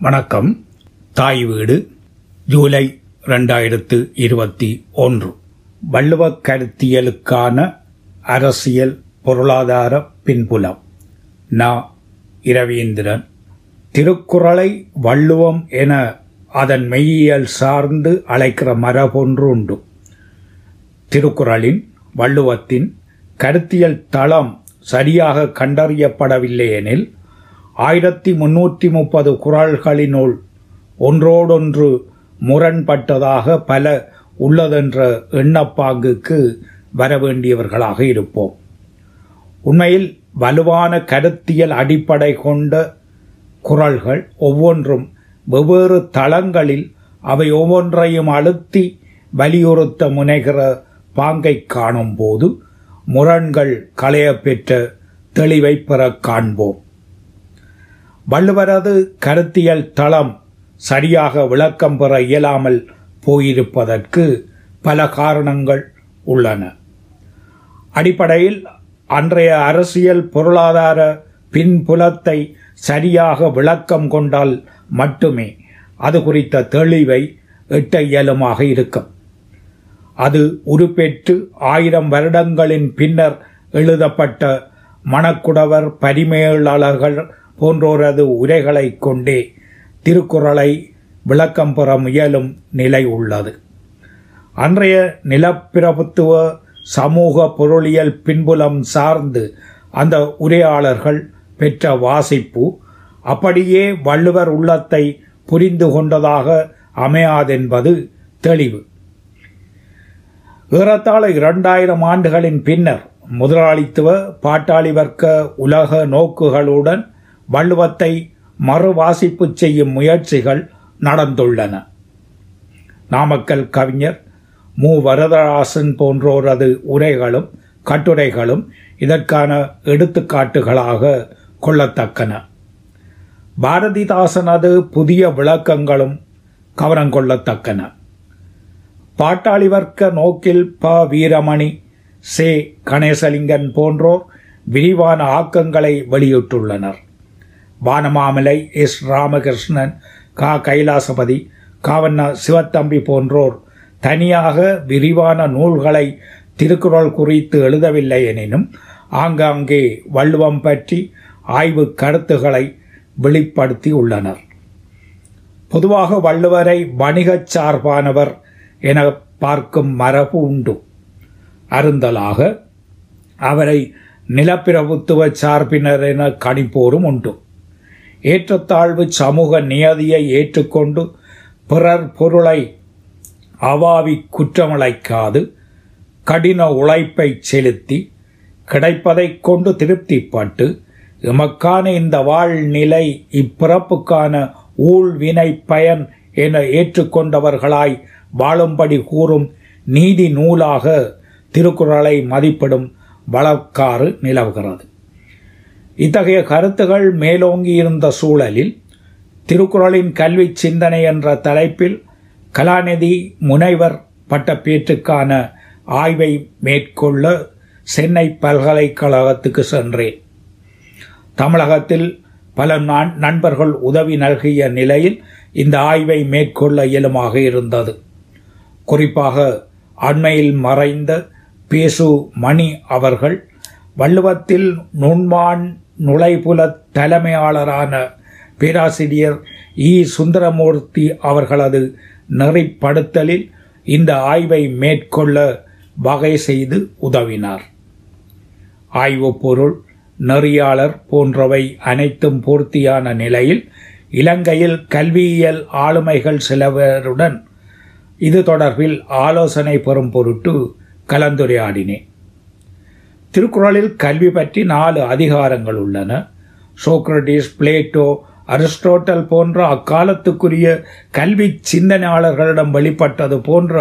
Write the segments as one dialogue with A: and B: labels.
A: வணக்கம். தாய் வீடு ஜூலை ரெண்டாயிரத்து இருபத்தி ஒன்று. வள்ளுவக் கருத்தியலுக்கான அரசியல் பொருளாதார பின்புலம். நா. இரவீந்திரன். திருக்குறளை வள்ளுவம் என அதன் மெய்யியல் சார்ந்து அழைக்கிற மரபொன்று உண்டு. திருக்குறளின் வள்ளுவத்தின் கருத்தியல் தளம் சரியாக கண்டறியப்படவில்லை எனில் ஆயிரத்தி முன்னூற்றி முப்பது குறள்களினுள் ஒன்றோடொன்று முரண்பட்டதாக பல உள்ளதென்ற எண்ணப்பாங்குக்கு வரவேண்டியவர்களாக இருப்போம். உண்மையில் வலுவான கருத்தியல் அடிப்படை கொண்ட குறள்கள் ஒவ்வொன்றும் வெவ்வேறு தளங்களில் அவை ஒவ்வொன்றையும் அழுத்தி வலியுறுத்த முனைகிற பாங்கை காணும்போது முரண்கள் களையப்பெற்ற தெளிவை பெற காண்போம். வள்ளுவரது கருத்தியல் தளம் சரியாக விளக்கம் பெற இயலாமல் போயிருப்பதற்கு பல காரணங்கள் உள்ளன. அடிப்படையில் அன்றைய அரசியல் பொருளாதார பின்புலத்தை சரியாக விளக்கம் கொண்டால் மட்டுமே அது குறித்த தெளிவை எட்ட இயலுமாக இருக்கும். அது உருப்பெற்று ஆயிரம் வருடங்களின் பின்னர் எழுதப்பட்ட மணக்குடவர் பரிமேலாளர்கள் போன்றோரது உரைகளை கொண்டே திருக்குறளை விளக்கம் பெற முயலும் நிலை உள்ளது. அன்றைய நிலப்பிரபுத்துவ சமூக பொருளியல் பின்புலம் சார்ந்து அந்த உரையாளர்கள் பெற்ற வாசிப்பு அப்படியே வள்ளுவர் உள்ளத்தை புரிந்து கொண்டதாக அமையாதென்பது தெளிவு. ஏறத்தாழ இரண்டாயிரம் ஆண்டுகளின் பின்னர் முதலாளித்துவ பாட்டாளி வர்க்க உலக நோக்குகளுடன் வள்ளுவத்தை மறுவாசிப்பு செய்யும் முயற்சிகள் நடந்துள்ளன. நாமக்கல் கவிஞர் மு. வரதராசன் போன்றோரது உரைகளும் கட்டுரைகளும் இதற்கான எடுத்துக்காட்டுகளாக கொள்ளத்தக்கன. பாரதிதாசனது புதிய விளக்கங்களும் கவனம் கொள்ளத்தக்கன. பாட்டாளி வர்க்க நோக்கில் ப. வீரமணி சே. கணேசலிங்கன் போன்றோர் விரிவான ஆக்கங்களை வெளியிட்டுள்ளனர். வானமாமலை எஸ். ராமகிருஷ்ணன் கா. கைலாசபதி காவண்ணா சிவத்தம்பி போன்றோர் தனியாக விரிவான நூல்களை திருக்குறள் குறித்து எழுதவில்லை எனினும் ஆங்காங்கே வள்ளுவம் பற்றி ஆய்வு கருத்துக்களை வெளிப்படுத்தி உள்ளனர் பொதுவாக வள்ளுவரை வணிகச் சார்பானவர் என பார்க்கும் மரபு உண்டு. அருந்தலாக அவரை நிலப்பிரபுத்துவ சார்பினர் என கணிப்போரும் உண்டு. ஏற்றத்தாழ்வு சமூக நியதியை ஏற்றுக்கொண்டு பிறர் பொருளை அவாவி குற்றமழைக்காது கடின உழைப்பை செலுத்தி கிடைப்பதைக் கொண்டு திருப்திப்பட்டு எமக்கான இந்த வாழ்நிலை இப்பிறப்புக்கான ஊழ்வினை பயன் என ஏற்றுக்கொண்டவர்களாய் வாழும்படி கூறும் நீதி நூலாக திருக்குறளை மதிப்பிடும் வழக்காறு நிலவுகிறது. இத்தகைய கருத்துகள் மேலோங்கி இருந்த சூழலில் திருக்குறளின் கல்வி சிந்தனை என்ற தலைப்பில் கலாநிதி முனைவர் பட்ட பேற்றுக்கான ஆய்வை மேற்கொள்ள சென்னை பல்கலைக்கழகத்துக்கு சென்றேன். தமிழகத்தில் பல நண்பர்கள் உதவி நல்கிய நிலையில் இந்த ஆய்வை மேற்கொள்ள இயலுமாக இருந்தது. குறிப்பாக அண்மையில் மறைந்த பேசு மணி அவர்கள் வள்ளுவத்தில் நுண்மான் நுழைபுல தலைமையாளரான பேராசிரியர் இ. சுந்தரமூர்த்தி அவர்களது நெறிப்படுத்தலில் இந்த ஆய்வை மேற்கொள்ள வகை செய்து உதவினார். ஆய்வு பொருள் நெறியாளர் போன்றவை அனைத்தும் பூர்த்தியான நிலையில் இலங்கையில் கல்வியியல் ஆளுமைகள் சிலவருடன் இது தொடர்பில் ஆலோசனை பெறும் பொருட்டு கலந்துரையாடினேன். திருக்குறளில் கல்வி பற்றி நாலு அதிகாரங்கள் உள்ளன. சோக்ரட்டிஸ் பிளேட்டோ அரிஸ்டோட்டல் போன்ற அக்காலத்துக்குரிய கல்வி சிந்தனையாளர்களிடம் வெளிப்பட்டது போன்ற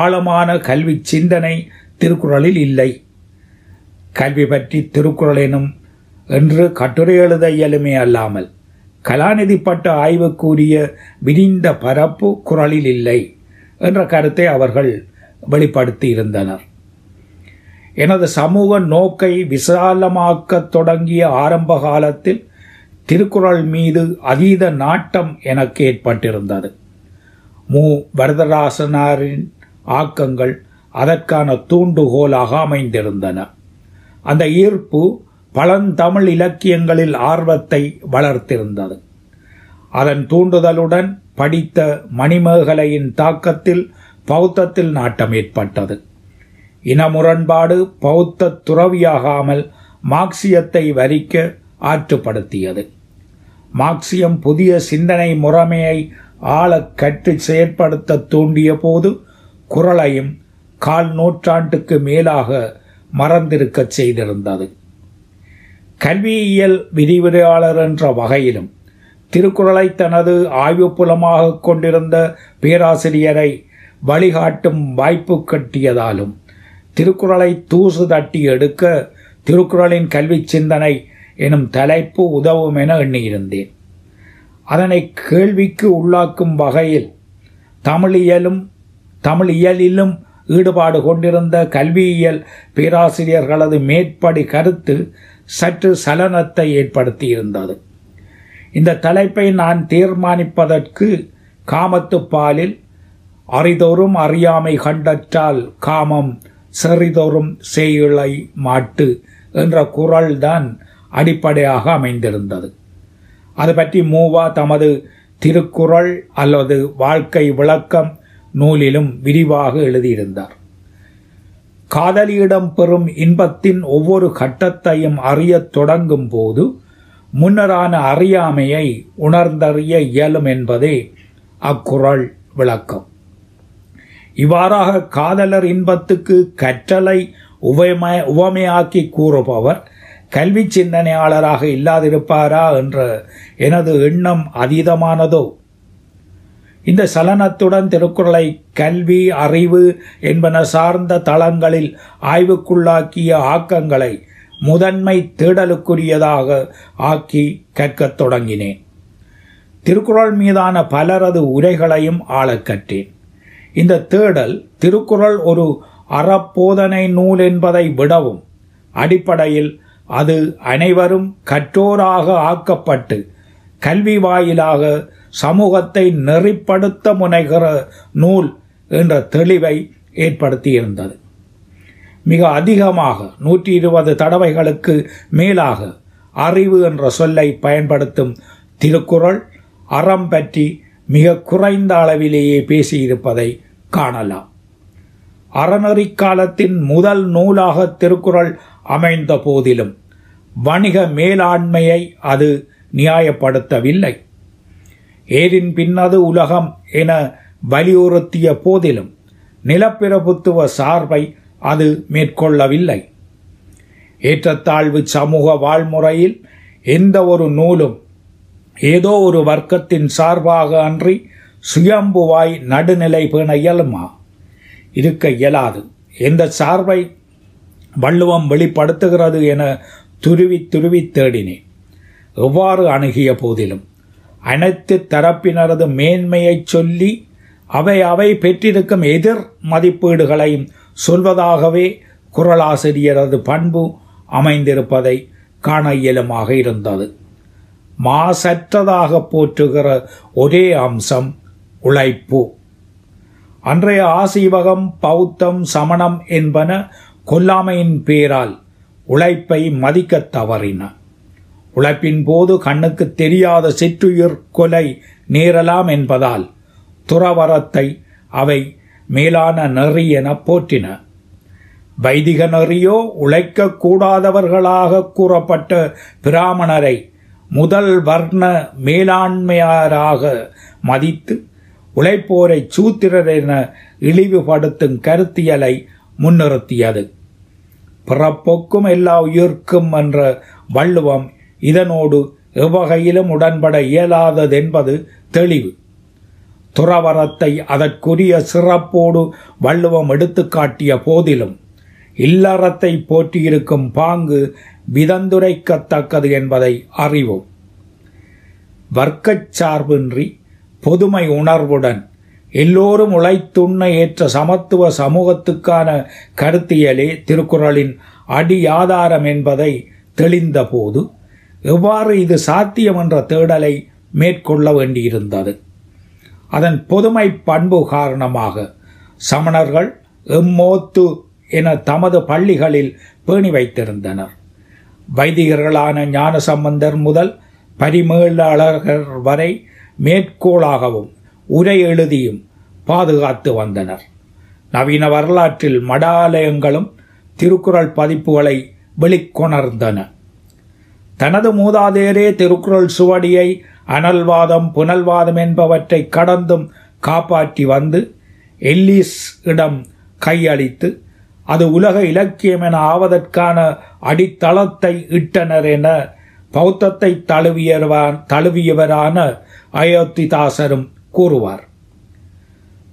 A: ஆழமான கல்வி சிந்தனை திருக்குறளில் இல்லை. கல்வி பற்றி திருக்குறள் எனும் என்று கட்டுரை எழுத இயலுமே அல்லாமல் கலாநிதி பட்ட ஆய்வுக்குரிய விரிந்த பரப்பு குரலில் இல்லை என்ற கருத்தை அவர்கள் வெளிப்படுத்தி இருந்தனர் எனது சமூக நோக்கை விசாலமாக்கத் தொடங்கிய ஆரம்ப காலத்தில் திருக்குறள் மீது அதீத நாட்டம் எனக்கு ஏற்பட்டிருந்தது. மு. வரதராசனாரின் ஆக்கங்கள் அதற்கான தூண்டுகோலாக அமைந்திருந்தன. அந்த ஈர்ப்பு பழந்தமிழ் இலக்கியங்களில் ஆர்வத்தை வளர்த்திருந்தது. அதன் தூண்டுதலுடன் படித்த மணிமேகலையின் தாக்கத்தில் பௌத்தத்தில் நாட்டம் ஏற்பட்டது. இன முரண்பாடு பௌத்த துறவியாகாமல் மார்க்சியத்தை வரிக்க ஆற்றுப்படுத்தியது. மார்க்சியம் புதிய சிந்தனை முறைமையை ஆழ கற்று செயற்படுத்த தூண்டிய போது குரலையும் கால் நூற்றாண்டுக்கு மேலாக மறந்திருக்கச் செய்திருந்தது. கல்வியியல் விரிவுரையாளர் என்ற வகையிலும் திருக்குறளை தனது ஆய்வுப்புலமாக கொண்டிருந்த பேராசிரியரை வழிகாட்டும் வாய்ப்பு கட்டியதாலும் திருக்குறளை தூசு தட்டி எடுக்க திருக்குறளின் கல்வி சிந்தனை எனும் தலைப்பு உதவும் என எண்ணியிருந்தேன். அதனை கேள்விக்கு உள்ளாக்கும் வகையில் தமிழியலும் தமிழியலிலும் ஈடுபாடு கொண்டிருந்த கல்வியியல் பேராசிரியர்களது மேற்படி கருத்து சற்று சலனத்தை ஏற்படுத்தியிருந்தது. இந்த தலைப்பை நான் தீர்மானிப்பதற்கு காமத்துப்பாலில் அறிதோறும் அறியாமை கண்டற்றால் காமம் செறிதோறும் செய்யுளை மாட்டு என்ற குரல்தான் அடிப்படையாக அமைந்திருந்தது. அது பற்றி மூவா தமது திருக்குறள் அல்லது வாழ்க்கை விளக்கம் நூலிலும் விரிவாக எழுதியிருந்தார். காதலியிடம் பெறும் இன்பத்தின் ஒவ்வொரு கட்டத்தையும் அறியத் தொடங்கும் போது முன்னரான அறியாமையை உணர்ந்தறிய இயலும் என்பதே அக்குறள் விளக்கம். இவ்வாறாக காதலர் இன்பத்துக்கு கற்றலை உவமை உவமையாக்கி கூறுபவர் கல்வி சிந்தனையாளராக இல்லாதிருப்பாரா என்ற எனது எண்ணம் அதீதமானதோ? இந்த சலனத்துடன் திருக்குறளை கல்வி அறிவு என்பன சார்ந்த தளங்களில் ஆய்வுக்குள்ளாக்கிய ஆக்கங்களை முதன்மை தேடலுக்குரியதாக ஆக்கி கற்கத் தொடங்கினேன். திருக்குறள் மீதான பலரது உரைகளையும் ஆளக் கற்றேன். இந்த தேடல் திருக்குறள் ஒரு அறப்போதனை நூல் என்பதை விடவும் அடிப்படையில் அது அனைவரும் கற்றோராக ஆக்கப்பட்டு கல்வி வாயிலாக சமூகத்தை நெறிப்படுத்த முனைகிற நூல் என்ற தெளிவை ஏற்படுத்தியிருந்தது. மிக அதிகமாக நூற்றி இருபது தடவைகளுக்கு மேலாக அறிவு என்ற சொல்லை பயன்படுத்தும் திருக்குறள் அறம் பற்றி மிக குறைந்த அளவிலேயே பேசியிருப்பதை காணலாம். அறநெறி காலத்தின் முதல் நூலாக திருக்குறள் அமைந்த போதிலும் வணிக மேலாண்மையை அது நியாயப்படுத்தவில்லை. ஏரின் பின்னது உலகம் என வலியுறுத்திய போதிலும் நிலப்பிரபுத்துவ சார்பை அது மேற்கொள்ளவில்லை. ஏற்றத்தாழ்வு சமூக வாழ்முறையில் எந்த ஒரு நூலும் ஏதோ ஒரு வர்க்கத்தின் சார்பாக அன்றி சுயம்புவாய் நடுநிலை பேண இயலுமா? இருக்க இயலாது. எந்த சார்பை வள்ளுவம் வெளிப்படுத்துகிறது என துருவி துருவி தேடினேன். எவ்வாறு அணுகிய போதிலும் அனைத்து தரப்பினரது மேன்மையைச் சொல்லி அவை அவை பெற்றிருக்கும் எதிர் மதிப்பீடுகளையும் சொல்வதாகவே குரலாசிரியரது பண்பு அமைந்திருப்பதை காண இயலுமாக இருந்தது. மாசற்றதாக போற்றுகிற ஒரே அம்சம் உழைப்பு. அன்றைய ஆசீவகம் பௌத்தம் சமணம் என்பன கொல்லாமையின் பேரால் உழைப்பை மதிக்கத் தவறின. உழைப்பின் போது கண்ணுக்கு தெரியாத சிற்றுயிர் கொலை நேரலாம் என்பதால் துறவரத்தை அவை மேலான நெறி என போற்றின. வைதிக நெறியோ உழைக்கக் கூடாதவர்களாக கூறப்பட்ட பிராமணரை முதல் வர்ண மேலாண்மையாராக மதித்து உழைப்போரை சூத்திரர் என இழிவுபடுத்தும் கருத்தியலை முன்னிறுத்தியது. பிறப்போக்கும் எல்லா உயிர்க்கும் என்ற வள்ளுவம் இதனோடு எவ்வகையிலும் உடன்பட இயலாததென்பது தெளிவு. துறவரத்தை அதற்குரிய சிறப்போடு வள்ளுவம் எடுத்துக்காட்டிய போதிலும் இல்லறத்தை போற்றியிருக்கும் பாங்கு விதந்துரைக்கத்தக்கது என்பதை அறிவோம். வர்க்கச் சார்பின்றி பொதுமை உணர்வுடன் எல்லோரும் உழைத்துண்ண ஏற்ற சமத்துவ சமூகத்துக்கான கருத்தியலே திருக்குறளின் அடி ஆதாரம் என்பதை தெளிந்தபோது எவ்வாறு இது சாத்தியம் என்ற தேடலை மேற்கொள்ள வேண்டியிருந்தது. அதன் பொதுமை பண்பு காரணமாக சமணர்கள் எம்மோத்து என தமது பள்ளிகளில் பேணி வைத்திருந்தனர். வைதிகர்களான ஞானசம்பந்தர் முதல் பரிமேலாளர்கள் வரை மேற்கோளாகவும் உரை எழுதியும் பாதுகாத்து வந்தனர். நவீன வரலாற்றில் மடாலயங்களும் திருக்குறள் பதிப்புகளை வெளிக்கொணர்ந்தன. தனது மூதாதையரே திருக்குறள் சுவடியை அனல்வாதம் புனல்வாதம் என்பவற்றை கடந்தும் காப்பாற்றி வந்து எல்லிஸ் இடம் கையளித்து அது உலக இலக்கியம் என ஆவதற்கான அடித்தளத்தை இட்டனர் என பௌத்தத்தை தழுவியவான் தழுவியவரான அயோத்திதாசரும் கூறுவார்.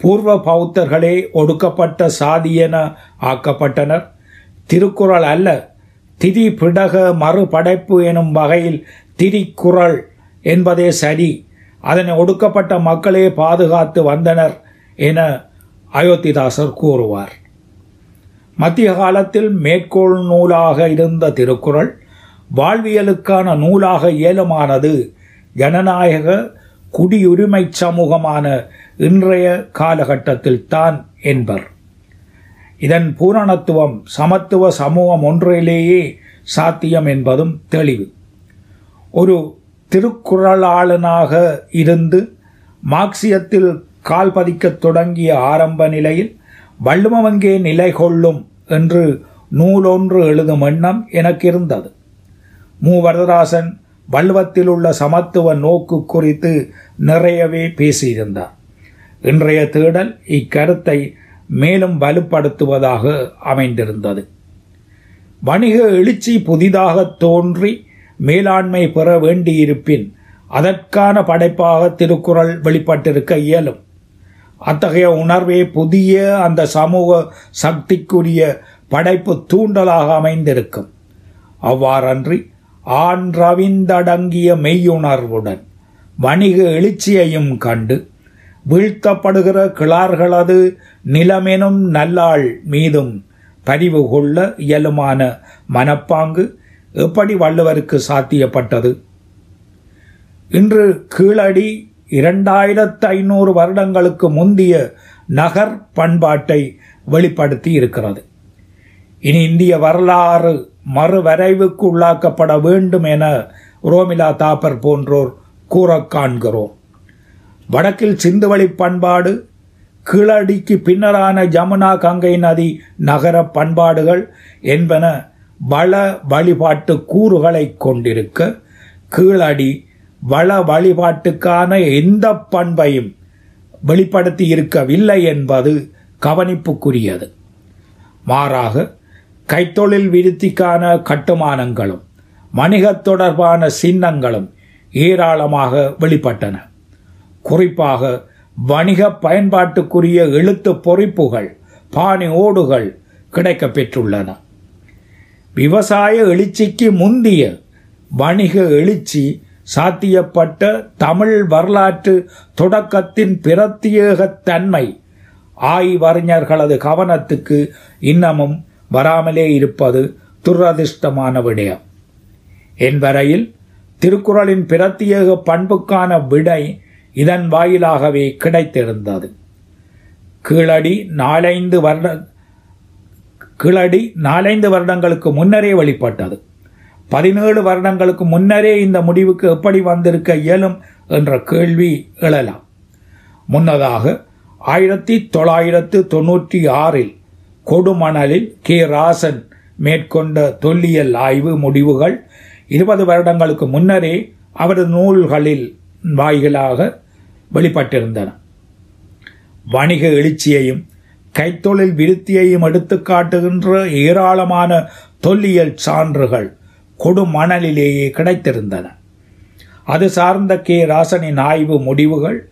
A: பூர்வ பௌத்தர்களே ஒடுக்கப்பட்ட சாதி என ஆக்கப்பட்டனர். திருக்குறள் அல்ல திதி பிடக மறுபடைப்பு எனும் வகையில் திரிக்குறள் என்பதே சரி. அதனை ஒடுக்கப்பட்ட மக்களே பாதுகாத்து வந்தனர் என அயோத்திதாசர் கூறுவார். மத்திய காலத்தில் மேற்கோள் நூலாக இருந்த திருக்குறள் வாழ்வியலுக்கான நூலாக இயலுமானது ஜனநாயக குடியுரிமை சமூகமான இன்றைய காலகட்டத்தில் தான் என்பர். இதன் பூரணத்துவம் சமத்துவ சமூகம் ஒன்றிலேயே சாத்தியம் என்பதும் தெளிவு. ஒரு திருக்குறளாளனாக இருந்து மார்க்சியத்தில் கால் பதிக்கத் தொடங்கிய ஆரம்ப நிலையில் வள்ளுமவங்கே நிலை கொள்ளும் என்று நூலொன்று எழுதும் எண்ணம் எனக்கு இருந்தது மு வரதராசன் வள்ளுவத்தில் உள்ள சமத்துவ நோக்கு குறித்து நிறையவே பேசியிருந்தார். இன்றைய தேடல் இக்கருத்தை மேலும் வலுப்படுத்துவதாக அமைந்திருந்தது. வணிக எழுச்சி புதிதாக தோன்றி மேலாண்மை பெற வேண்டியிருப்பின் அதற்கான படைப்பாக திருக்குறள் வெளிப்பட்டிருக்க இயலும். அத்தகைய உணர்வே புதிய அந்த சமூக சக்திக்குரிய படைப்பு தூண்டலாக அமைந்திருக்கும். அவ்வாறன்றி ஆண் ரவிந்தடங்கிய மெய்யுணர்வுடன் வணிக எழுச்சியையும் கண்டு வீழ்த்தப்படுகிற கிளார்களது நிலமெனும் நல்லாள் மீதும் பரிவு கொள்ள இயலுமான மனப்பாங்கு எப்படி வள்ளுவருக்கு சாத்தியப்பட்டது? இன்று கீழடி இரண்டாயிரத்து ஐநூறு வருடங்களுக்கு முந்திய நகர் பண்பாட்டை வெளிப்படுத்தி இருக்கிறது. இனி இந்திய வரலாறு மறுவரைவுக்கு உள்ளாக்கப்பட வேண்டும் என ரோமிலா தாப்பர் போன்றோர் கூற காண்கிறோம். வடக்கில் சிந்துவழி பண்பாடு கீழடிக்கு பின்னரான ஜமுனா கங்கை நதி நகர பண்பாடுகள் என்பன வள வழிபாட்டு கூறுகளை கொண்டிருக்க கீழடி வள வழிபாட்டுக்கான எந்த பண்பையும் வெளிப்படுத்தி இருக்கவில்லை என்பது கவனிப்புக்குரியது. மாறாக கைத்தொழில் விருத்திக்கான கட்டுமானங்களும் வணிகத் தொடர்பான சின்னங்களும் ஏராளமாக வெளிப்பட்டன. குறிப்பாக வணிக பயன்பாட்டுக்குரிய எழுத்து பொறிப்புகள் பாணி ஓடுகள் கிடைக்கப்பெற்றுள்ளன விவசாய எழுச்சிக்கு முந்திய வணிக எழுச்சி சாத்தியப்பட்ட தமிழ் வரலாற்று தொடக்கத்தின் பிரத்யேகத்தன்மை ஆய்வறிஞர்களது கவனத்துக்கு இன்னமும் வராமலே இருப்பது துரதிர்ஷ்டமான விடயம். என் வரையில் திருக்குறளின் பிரத்யேக பண்புக்கான விடை இதன் வாயிலாகவே கிடைத்திருந்தது. கீழடி நாலைந்து வருட கீழடி நாலைந்து வருடங்களுக்கு முன்னரே வெளிப்பட்டது. பதினேழு வருடங்களுக்கு முன்னரே இந்த முடிவுக்கு எப்படி வந்திருக்க இயலும் என்ற கேள்வி எழலாம். முன்னதாக ஆயிரத்தி தொள்ளாயிரத்து தொன்னூற்றி ஆறில் கொடுமணலில் கே. ராசன் மேற்கொண்ட தொல்லியல் ஆய்வு முடிவுகள் இருபது வருடங்களுக்கு முன்னரே அவரது நூல்களில் வாயிலாக வெளிப்பட்டிருந்தன. வணிக எழுச்சியையும் கைத்தொழில் விருத்தியையும் எடுத்துக்காட்டுகின்ற ஏராளமான தொல்லியல் சான்றுகள் கொடுமணலிலேயே கிடைத்திருந்தன. அது சார்ந்த கே. ராசனின் ஆய்வு முடிவுகள்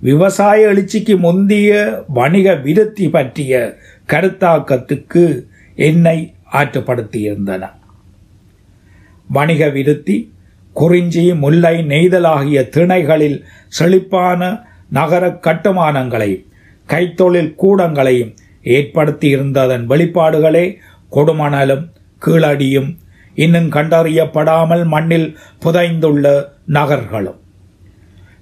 A: விவசாய எழுச்சிக்கு முந்திய வணிக விருத்தி பற்றிய கருத்தாக்கத்துக்கு என்னை ஆற்றுப்படுத்தியிருந்தன. வணிக விருத்தி குறிஞ்சி முல்லை நெய்தல் ஆகிய திணைகளில் செழிப்பான நகர கட்டுமானங்களையும் கைத்தொழில் கூடங்களையும் ஏற்படுத்தியிருந்ததன் வெளிப்பாடுகளே கொடுமணலும் கீழடியும் இன்னும் கண்டறியப்படாமல் மண்ணில் புதைந்துள்ள நகர்களும்.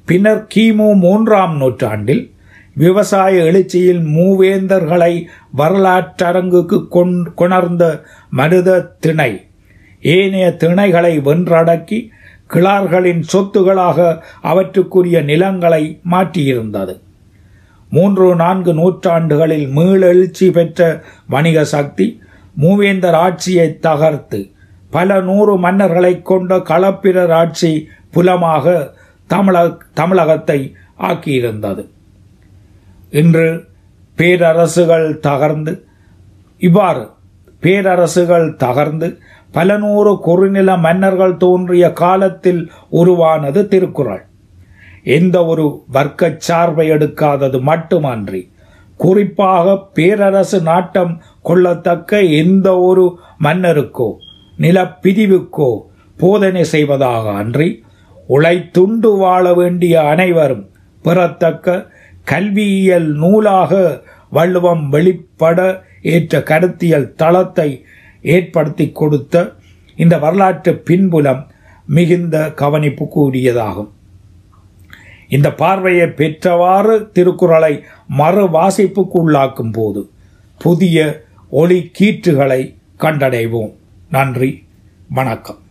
A: பின்னர் கிமு மூன்றாம் நூற்றாண்டில் விவசாய எழுச்சியில் மூவேந்தர்களை வரலாற்றரங்குக்கு கொண்- கொணர்ந்த மனித திணை ஏனைய திணைகளை வென்றடக்கி கிளார்களின் சொத்துகளாக அவற்றுக்குரிய நிலங்களை மாற்றியிருந்தது. மூன்று நான்கு நூற்றாண்டுகளில் மீளெழுச்சி பெற்ற வணிக சக்தி மூவேந்தர் ஆட்சியை தகர்த்து பல நூறு மன்னர்களைக் கொண்ட களப்பிரர் ஆட்சி புலமாக தமிழக தமிழகத்தை ஆக்கியிருந்தது. இன்று பேரரசுகள் தகர்ந்து இவ்வாறு பேரரசுகள் தகர்ந்து பல நூறு குறுநில மன்னர்கள் தோன்றிய காலத்தில் உருவானது திருக்குறள். எந்த ஒரு வர்க்க சார்பை எடுக்காதது மட்டுமன்றி குறிப்பாக பேரரசு நாட்டம் கொள்ளத்தக்க எந்த ஒரு மன்னருக்கோ நிலப்பிரிவுக்கோ போதனை செய்வதாக அன்றி உழைத்துண்டு வாழ வேண்டிய அனைவரும் பெறத்தக்க கல்வியியல் நூலாக வள்ளுவம் வெளிப்பட ஏற்ற கருத்தியல் தளத்தை ஏற்படுத்தி கொடுத்த இந்த வரலாற்று பின்புலம் மிகுந்த கவனிப்புக்குரியதாகும் இந்த பார்வையை பெற்றவாறு திருக்குறளை மறு வாசிப்புக்கு உள்ளாக்கும் போது புதிய ஒளி கீற்றுகளை கண்டடைவோம். நன்றி வணக்கம்.